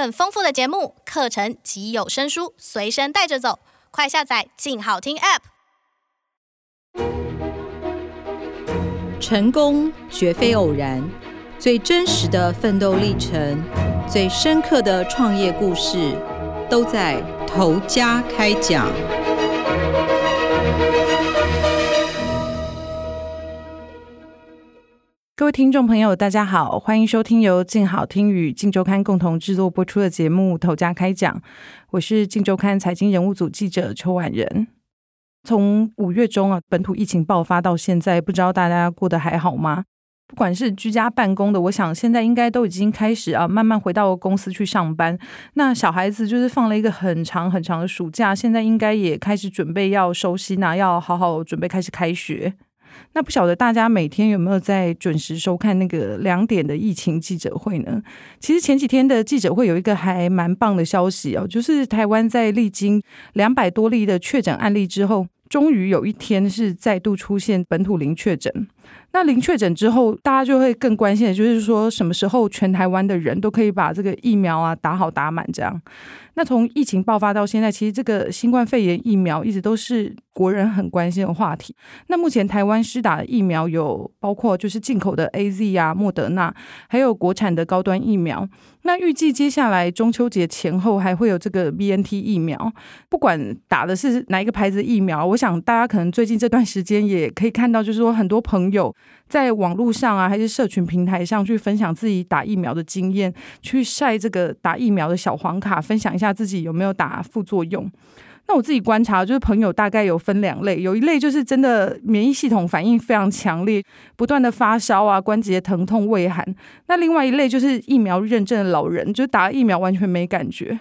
更丰富的节目、课程及有声书随身带着走，快下载“静好听 ”App。成功绝非偶然，最真实的奋斗历程、最深刻的创业故事，都在头家开讲。位听众朋友，大家好，欢迎收听由静好听与静周刊共同制作播出的节目《头家开讲》，我是静周刊财经人物组记者邱婉仁。从五月中啊，本土疫情爆发到现在，不知道大家过得还好吗？不管是居家办公的，我想现在应该都已经开始啊，慢慢回到公司去上班。那小孩子就是放了一个很长很长的暑假，现在应该也开始准备要收心啊，要好好准备开始开学。那不晓得大家每天有没有在准时收看那个两点的疫情记者会呢？其实前几天的记者会有一个还蛮棒的消息哦，就是台湾在历经两百多例的确诊案例之后，终于有一天是再度出现本土零确诊。那零确诊之后，大家就会更关心的就是说，什么时候全台湾的人都可以把这个疫苗啊打好打满这样。那从疫情爆发到现在，其实这个新冠肺炎疫苗一直都是国人很关心的话题。那目前台湾施打的疫苗有包括就是进口的 AZ 啊、莫德纳，还有国产的高端疫苗。那预计接下来中秋节前后还会有这个 BNT 疫苗。不管打的是哪一个牌子疫苗，我想大家可能最近这段时间也可以看到，就是说很多朋友在网络上啊，还是社群平台上去分享自己打疫苗的经验，去晒这个打疫苗的小黄卡，分享一下自己有没有打副作用。那我自己观察，就是朋友大概有分两类，有一类就是真的免疫系统反应非常强烈，不断的发烧啊，关节疼痛、畏寒。那另外一类就是疫苗认证的老人，就打疫苗完全没感觉。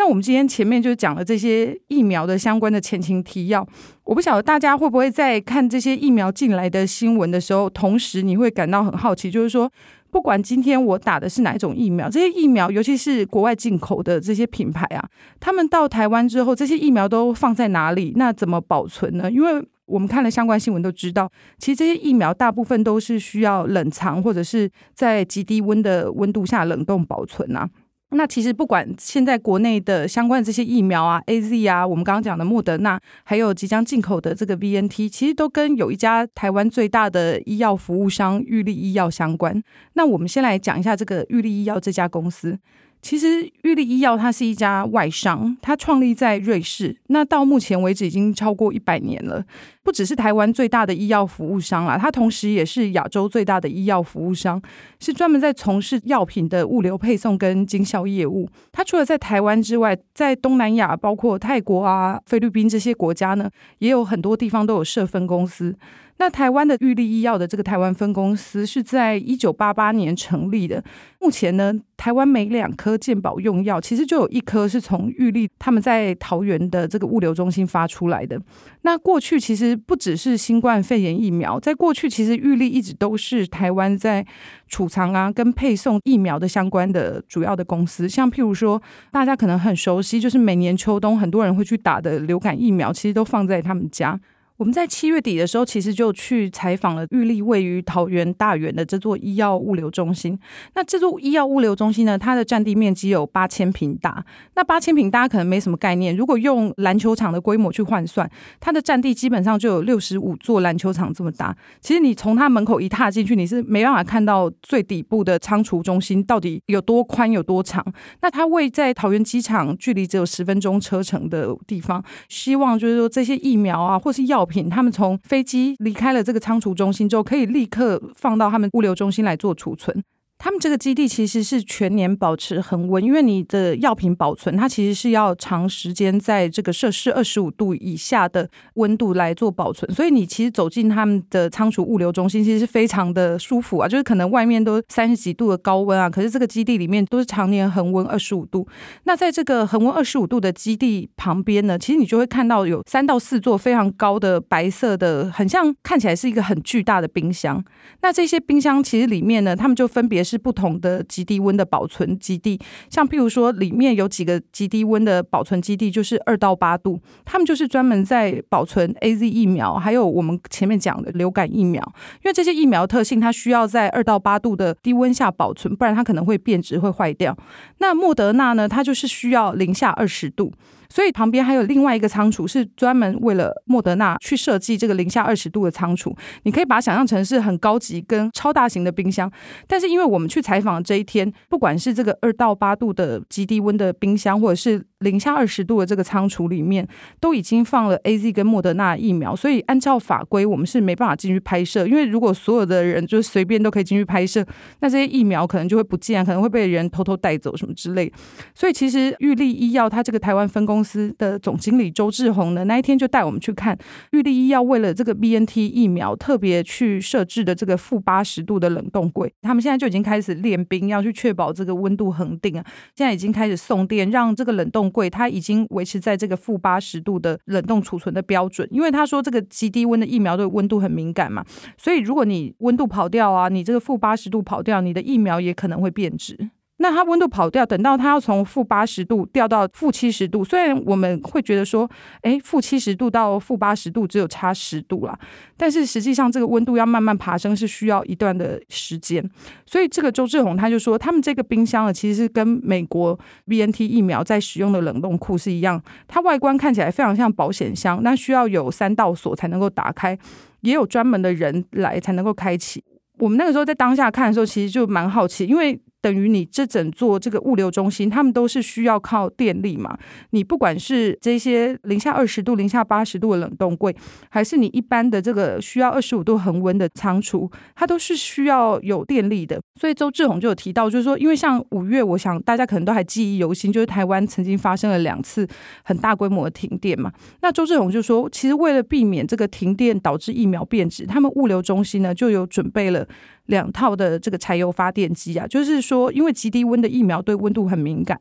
那我们今天前面就讲了这些疫苗的相关的前情提要，我不晓得大家会不会在看这些疫苗进来的新闻的时候，同时你会感到很好奇，就是说，不管今天我打的是哪一种疫苗，这些疫苗，尤其是国外进口的这些品牌啊，他们到台湾之后，这些疫苗都放在哪里？那怎么保存呢？因为我们看了相关新闻都知道，其实这些疫苗大部分都是需要冷藏或者是在极低温的温度下冷冻保存啊。那其实不管现在国内的相关的这些疫苗啊，AZ 啊，我们刚刚讲的莫德纳，还有即将进口的这个 V N T，其实都跟有一家台湾最大的医药服务商玉立医药相关。那我们先来讲一下这个玉立医药这家公司。其实玉立医药它是一家外商，它创立在瑞士，那到目前为止已经超过一百年了。不只是台湾最大的医药服务商啦，它同时也是亚洲最大的医药服务商，是专门在从事药品的物流配送跟经销业务。它除了在台湾之外，在东南亚，包括泰国啊、菲律宾这些国家呢，也有很多地方都有设分公司。那台湾的玉立医药的这个台湾分公司是在一九八八年成立的。目前呢，台湾每两颗健保用药，其实就有一颗是从玉立他们在桃园的这个物流中心发出来的。那过去其实不只是新冠肺炎疫苗，在过去其实玉立一直都是台湾在储藏啊跟配送疫苗的相关的主要的公司。像譬如说，大家可能很熟悉，就是每年秋冬很多人会去打的流感疫苗，其实都放在他们家。我们在七月底的时候，其实就去采访了玉立位于桃园大园的这座医药物流中心。那这座医药物流中心呢，它的占地面积有八千平大。那八千平大家可能没什么概念，如果用篮球场的规模去换算，它的占地基本上就有六十五座篮球场这么大。其实你从它门口一踏进去，你是没办法看到最底部的仓储中心到底有多宽有多长。那它位在桃园机场，距离只有十分钟车程的地方。希望就是说这些疫苗啊，或是药。品，他们从飞机离开了这个仓储中心之后，可以立刻放到他们物流中心来做储存。他们这个基地其实是全年保持恒温，因为你的药品保存，它其实是要长时间在这个摄氏二十五度以下的温度来做保存，所以你其实走进他们的仓储物流中心，其实是非常的舒服啊，就是可能外面都三十几度的高温啊，可是这个基地里面都是常年恒温二十五度。那在这个恒温二十五度的基地旁边呢，其实你就会看到有三到四座非常高的白色的，很像看起来是一个很巨大的冰箱。那这些冰箱其实里面呢，他们就分别是不同的极低温的保存基地，像譬如说里面有几个极低温的保存基地，就是二到八度，他们就是专门在保存 AZ 疫苗，还有我们前面讲的流感疫苗，因为这些疫苗特性，它需要在二到八度的低温下保存，不然它可能会变质会坏掉。那莫德纳呢，它就是需要零下二十度。所以旁边还有另外一个仓储，是专门为了莫德纳去设计这个零下二十度的仓储。你可以把它想象成是很高级跟超大型的冰箱。但是因为我们去采访这一天，不管是这个二到八度的极低温的冰箱，或者是零下二十度的这个仓储里面，都已经放了 AZ 跟莫德纳疫苗。所以按照法规，我们是没办法进去拍摄。因为如果所有的人就随便都可以进去拍摄，那这些疫苗可能就会不见，可能会被人偷偷带走什么之类。所以其实玉立医药它这个台湾分公司。公司的总经理周志宏呢，那一天就带我们去看玉立医药为了这个 BNT 疫苗特别去设置的这个负八十度的冷冻柜，他们现在就已经开始练兵，要去确保这个温度恒定啊。现在已经开始送电，让这个冷冻柜它已经维持在这个负八十度的冷冻储存的标准，因为他说这个极低温的疫苗对温度很敏感嘛，所以如果你温度跑掉啊，你这个负八十度跑掉，你的疫苗也可能会变质。那它温度跑掉，等到它要从负八十度掉到负七十度，虽然我们会觉得说，哎，负七十度到负八十度只有差十度啦，但是实际上这个温度要慢慢爬升是需要一段的时间。所以这个周志宏他就说，他们这个冰箱呢，其实是跟美国 BNT 疫苗在使用的冷冻库是一样，它外观看起来非常像保险箱，那需要有三道锁才能够打开，也有专门的人来才能够开启。我们那个时候在当下看的时候，其实就蛮好奇，因为。等于你这整座这个物流中心，他们都是需要靠电力嘛？你不管是这些零下二十度、零下八十度的冷冻柜，还是你一般的这个需要二十五度恒温的仓储，它都是需要有电力的。所以周志宏就有提到，就是说，因为像五月，我想大家可能都还记忆犹新，就是台湾曾经发生了两次很大规模的停电嘛。那周志宏就说，其实为了避免这个停电导致疫苗变质，他们物流中心呢就有准备了。两套的这个柴油发电机啊，就是说，因为极低温的疫苗对温度很敏感，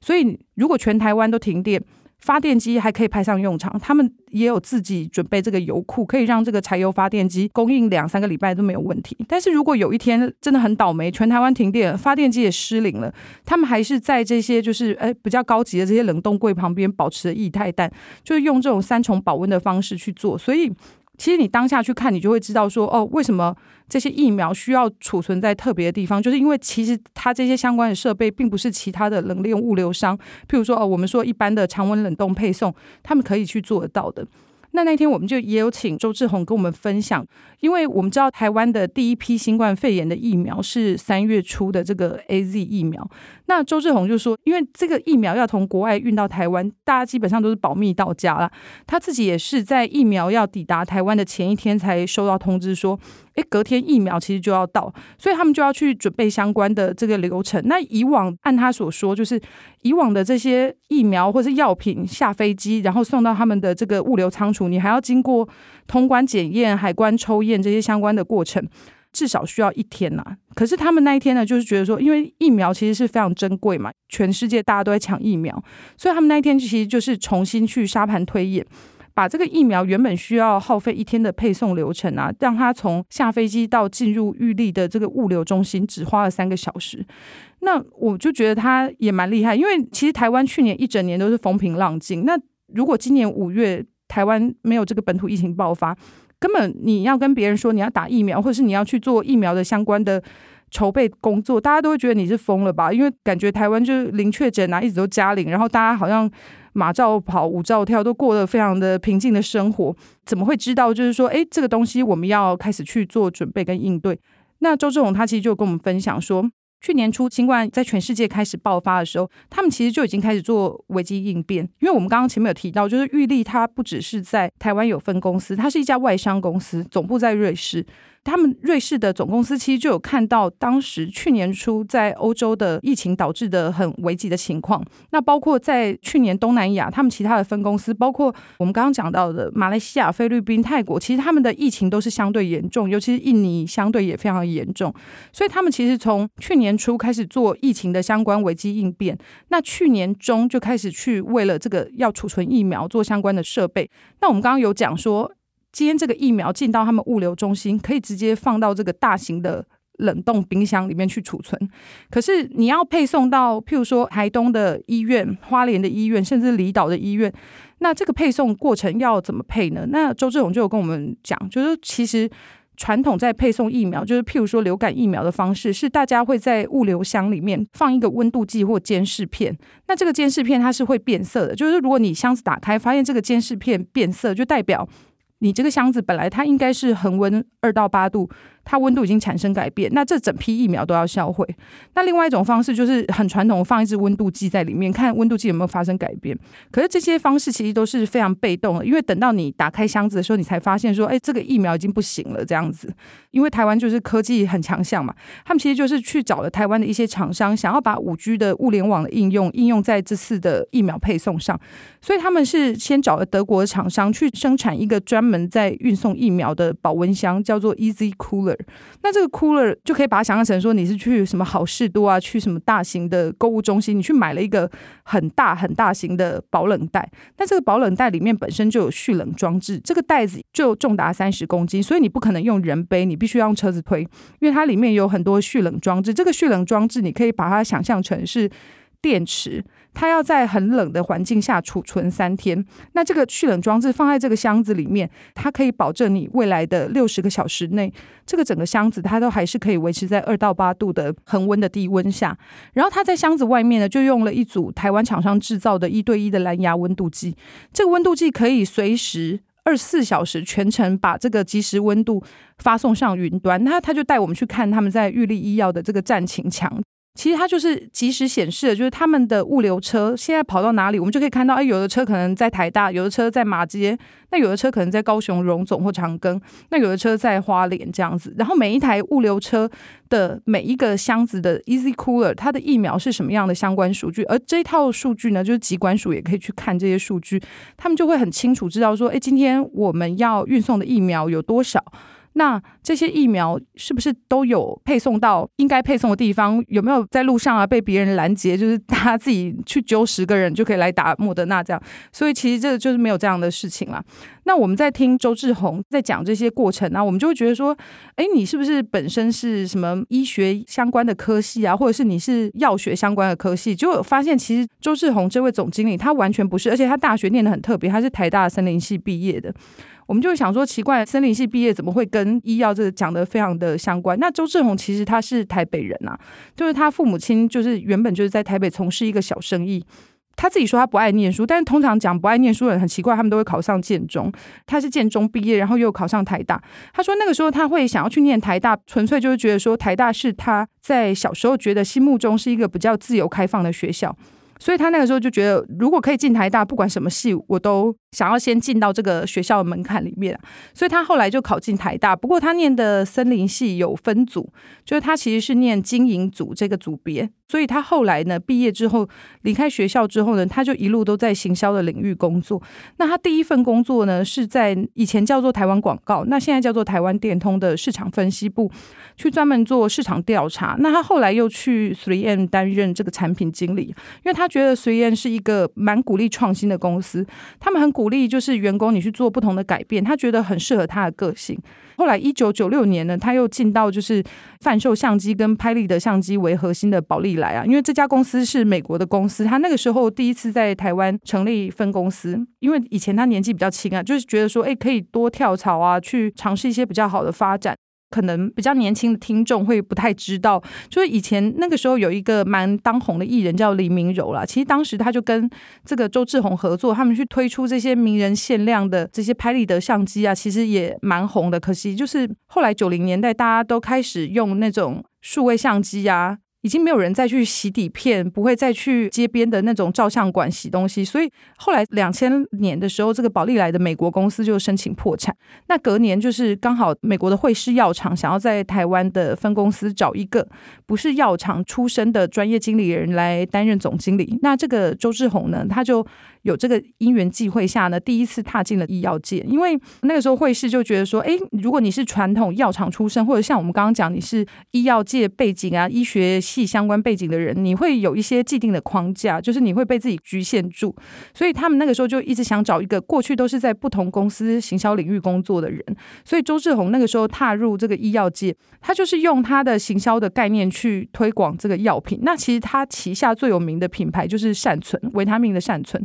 所以如果全台湾都停电，发电机还可以派上用场。他们也有自己准备这个油库，可以让这个柴油发电机供应两三个礼拜都没有问题。但是如果有一天真的很倒霉，全台湾停电，发电机也失灵了，他们还是在这些就是诶比较高级的这些冷冻柜旁边保持液态氮，就是用这种三重保温的方式去做，所以。其实你当下去看，你就会知道说，哦，为什么这些疫苗需要储存在特别的地方？就是因为其实它这些相关的设备，并不是其他的冷链物流商，譬如说，哦，我们说一般的常温冷冻配送，他们可以去做得到的。那那天我们就也有请周志宏跟我们分享，因为我们知道台湾的第一批新冠肺炎的疫苗是三月初的这个 AZ 疫苗。那周志宏就说，因为这个疫苗要从国外运到台湾，大家基本上都是保密到家了。他自己也是在疫苗要抵达台湾的前一天才收到通知说，诶，隔天疫苗其实就要到，所以他们就要去准备相关的这个流程。那以往按他所说，就是以往的这些疫苗或是药品下飞机，然后送到他们的这个物流仓储，你还要经过通关检验、海关抽验这些相关的过程。至少需要一天呐、啊，可是他们那一天呢，就是觉得说，因为疫苗其实是非常珍贵嘛，全世界大家都在抢疫苗，所以他们那一天其实就是重新去沙盘推演，把这个疫苗原本需要耗费一天的配送流程啊，让它从下飞机到进入玉立的这个物流中心只花了三个小时。那我就觉得他也蛮厉害，因为其实台湾去年一整年都是风平浪静，那如果今年五月台湾没有这个本土疫情爆发，根本你要跟别人说你要打疫苗，或者是你要去做疫苗的相关的筹备工作，大家都会觉得你是疯了吧？因为感觉台湾就是零确诊啊，一直都加零，然后大家好像马照跑，舞照跳，都过得非常的平静的生活，怎么会知道就是说，诶，这个东西我们要开始去做准备跟应对？那周志宏他其实就跟我们分享说。去年初，新冠在全世界开始爆发的时候，他们其实就已经开始做危机应变。因为我们刚刚前面有提到，就是玉立它不只是在台湾有分公司，它是一家外商公司，总部在瑞士。他们瑞士的总公司其实就有看到当时去年初在欧洲的疫情导致的很危急的情况。那包括在去年东南亚，他们其他的分公司，包括我们刚刚讲到的马来西亚、菲律宾、泰国，其实他们的疫情都是相对严重，尤其是印尼相对也非常严重。所以他们其实从去年初开始做疫情的相关危机应变，那去年中就开始去为了这个要储存疫苗做相关的设备。那我们刚刚有讲说。今天这个疫苗进到他们物流中心，可以直接放到这个大型的冷冻冰箱里面去储存。可是你要配送到，譬如说台东的医院、花莲的医院，甚至离岛的医院，那这个配送过程要怎么配呢？那周志勇就有跟我们讲，就是其实。传统在配送疫苗，就是譬如说流感疫苗的方式，是大家会在物流箱里面放一个温度计或监视片。那这个监视片它是会变色的，就是如果你箱子打开，发现这个监视片变色，就代表你这个箱子本来它应该是恒温二到八度。它温度已经产生改变，那这整批疫苗都要销毁。那另外一种方式就是很传统，放一支温度计在里面，看温度计有没有发生改变。可是这些方式其实都是非常被动的，因为等到你打开箱子的时候，你才发现说，哎，这个疫苗已经不行了这样子。因为台湾就是科技很强项嘛，他们其实就是去找了台湾的一些厂商，想要把五 G 的物联网的应用应用在这次的疫苗配送上，所以他们是先找了德国的厂商去生产一个专门在运送疫苗的保温箱，叫做 Easy Cooler。那这个 cooler 就可以把它想象成说，你是去什么好事多啊，去什么大型的购物中心，你去买了一个很大很大型的保冷袋。那这个保冷袋里面本身就有蓄冷装置，这个袋子就重达三十公斤，所以你不可能用人背，你必须要用车子推，因为它里面有很多蓄冷装置。这个蓄冷装置你可以把它想象成是电池。它要在很冷的环境下储存三天，那这个蓄冷装置放在这个箱子里面，它可以保证你未来的六十个小时内，这个整个箱子它都还是可以维持在二到八度的恒温的低温下。然后它在箱子外面呢，就用了一组台湾厂商制造的一对一的蓝牙温度计，这个温度计可以随时二十四小时全程把这个即时温度发送上云端。那他就带我们去看他们在玉立医药的这个战情墙。其实它就是即时显示的，就是他们的物流车现在跑到哪里，我们就可以看到，哎，有的车可能在台大，有的车在马街，那有的车可能在高雄荣总或长庚，那有的车在花莲这样子。然后每一台物流车的每一个箱子的 Easy Cooler，它的疫苗是什么样的相关数据，而这一套数据呢，就是疾管署也可以去看这些数据，他们就会很清楚知道说，哎，今天我们要运送的疫苗有多少。那这些疫苗是不是都有配送到应该配送的地方？有没有在路上啊被别人拦截？就是他自己去揪十个人就可以来打莫德纳这样？所以其实这个就是没有这样的事情啦。那我们在听周志宏在讲这些过程啊，我们就会觉得说，哎，你是不是本身是什么医学相关的科系啊，或者是你是药学相关的科系？就发现其实周志宏这位总经理他完全不是，而且他大学念得很特别，他是台大森林系毕业的。我们就想说，奇怪，森林系毕业怎么会跟医药这个讲得非常的相关？那周志宏其实他是台北人啊，就是他父母亲就是原本就是在台北从事一个小生意。他自己说他不爱念书，但是通常讲不爱念书的人很奇怪，他们都会考上建中。他是建中毕业，然后又考上台大。他说那个时候他会想要去念台大，纯粹就是觉得说台大是他在小时候觉得心目中是一个比较自由开放的学校。所以他那个时候就觉得，如果可以进台大，不管什么系，我都想要先进到这个学校的门槛里面。所以他后来就考进台大。不过他念的森林系有分组，就是他其实是念经营组这个组别。所以他后来呢，毕业之后离开学校之后呢，他就一路都在行销的领域工作。那他第一份工作呢，是在以前叫做台湾广告，那现在叫做台湾电通的市场分析部，去专门做市场调查。那他后来又去 Three M 担任这个产品经理，因为他觉得 Three M 是一个蛮鼓励创新的公司，他们很鼓励就是员工你去做不同的改变，他觉得很适合他的个性。后来一九九六年呢，他又进到就是贩售相机跟拍立得相机为核心的宝丽来啊，因为这家公司是美国的公司，他那个时候第一次在台湾成立分公司，因为以前他年纪比较轻啊，就是觉得说，哎，可以多跳槽啊，去尝试一些比较好的发展。可能比较年轻的听众会不太知道，就是以前那个时候有一个蛮当红的艺人叫李明柔啦。其实当时他就跟这个周志宏合作，他们去推出这些名人限量的这些拍立得相机啊，其实也蛮红的。可惜就是后来九零年代大家都开始用那种数位相机啊。已经没有人再去洗底片，不会再去街边的那种照相馆洗东西，所以后来两千年的时候，这个宝利来的美国公司就申请破产。那隔年就是刚好美国的惠氏药厂想要在台湾的分公司找一个不是药厂出身的专业经理人来担任总经理。那这个周志宏呢，他就。有这个因缘际会下呢，第一次踏进了医药界，因为那个时候惠氏就觉得说，哎，如果你是传统药厂出身，或者像我们刚刚讲你是医药界背景啊，医学系相关背景的人，你会有一些既定的框架，就是你会被自己局限住。所以他们那个时候就一直想找一个过去都是在不同公司行销领域工作的人。所以周志宏那个时候踏入这个医药界，他就是用他的行销的概念去推广这个药品。那其实他旗下最有名的品牌就是善存，维他命的善存。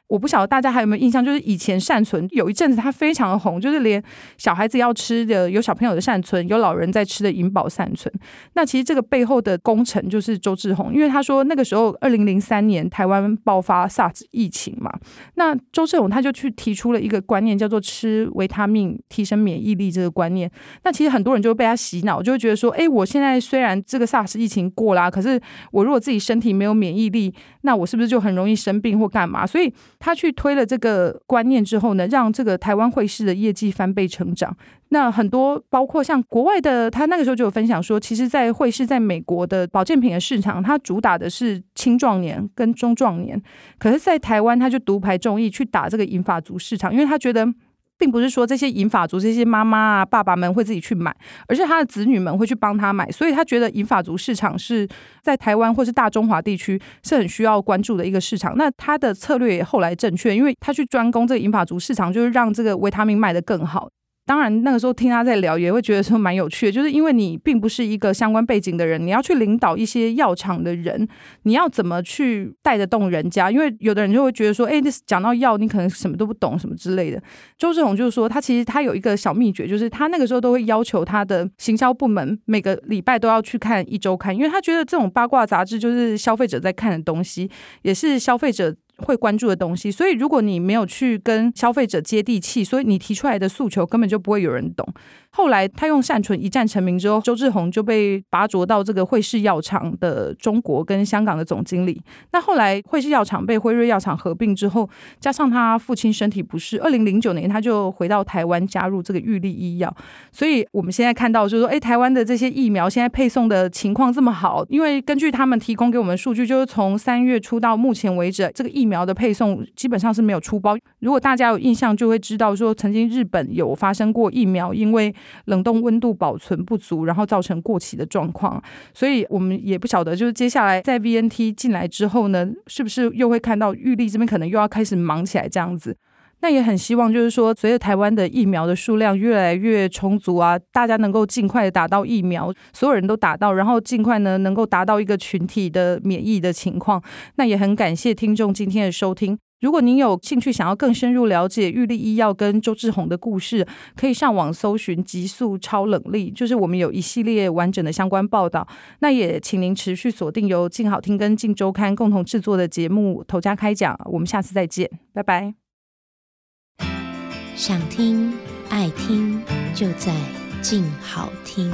我不晓得大家还有没有印象，就是以前善存有一阵子它非常的红，就是连小孩子要吃的有小朋友的善存，有老人在吃的银保善存。那其实这个背后的功臣就是周志宏，因为他说那个时候二零零三年台湾爆发 SARS 疫情嘛，那周志宏他就去提出了一个观念，叫做吃维他命提升免疫力这个观念。那其实很多人就会被他洗脑，就会觉得说，哎，我现在虽然这个 SARS 疫情过啦，可是我如果自己身体没有免疫力，那我是不是就很容易生病或干嘛？所以他去推了这个观念之后呢，让这个台湾汇市的业绩翻倍成长。那很多包括像国外的，他那个时候就有分享说，其实，在汇市在美国的保健品的市场，它主打的是青壮年跟中壮年，可是，在台湾他就独排众议去打这个银发族市场，因为他觉得。并不是说这些银发族、这些妈妈啊、爸爸们会自己去买，而是他的子女们会去帮他买，所以他觉得银发族市场是在台湾或是大中华地区是很需要关注的一个市场。那他的策略也后来正确，因为他去专攻这个银发族市场，就是让这个维他命卖得更好。当然，那个时候听他在聊，也会觉得说蛮有趣的，就是因为你并不是一个相关背景的人，你要去领导一些药厂的人，你要怎么去带得动人家？因为有的人就会觉得说，哎，这讲到药，你可能什么都不懂，什么之类的。周志宏就是说，他其实他有一个小秘诀，就是他那个时候都会要求他的行销部门每个礼拜都要去看一周刊，因为他觉得这种八卦杂志就是消费者在看的东西，也是消费者。会关注的东西，所以如果你没有去跟消费者接地气，所以你提出来的诉求根本就不会有人懂。后来他用善存一战成名之后，周志宏就被拔擢到这个惠氏药厂的中国跟香港的总经理。那后来惠氏药厂被辉瑞药厂合并之后，加上他父亲身体不适，二零零九年他就回到台湾加入这个玉立医药。所以我们现在看到就是说，哎，台湾的这些疫苗现在配送的情况这么好，因为根据他们提供给我们数据，就是从三月初到目前为止，这个疫苗的配送基本上是没有出包。如果大家有印象，就会知道说，曾经日本有发生过疫苗因为冷冻温度保存不足，然后造成过期的状况，所以我们也不晓得，就是接下来在 VNT 进来之后呢，是不是又会看到玉立这边可能又要开始忙起来这样子？那也很希望，就是说，随着台湾的疫苗的数量越来越充足啊，大家能够尽快的打到疫苗，所有人都打到，然后尽快呢能够达到一个群体的免疫的情况。那也很感谢听众今天的收听。如果您有兴趣想要更深入了解玉立医药跟周志宏的故事，可以上网搜寻“极速超冷力”，就是我们有一系列完整的相关报道。那也请您持续锁定由静好听跟镜周刊共同制作的节目《头家开讲》，我们下次再见，拜拜。想听爱听，就在静好听。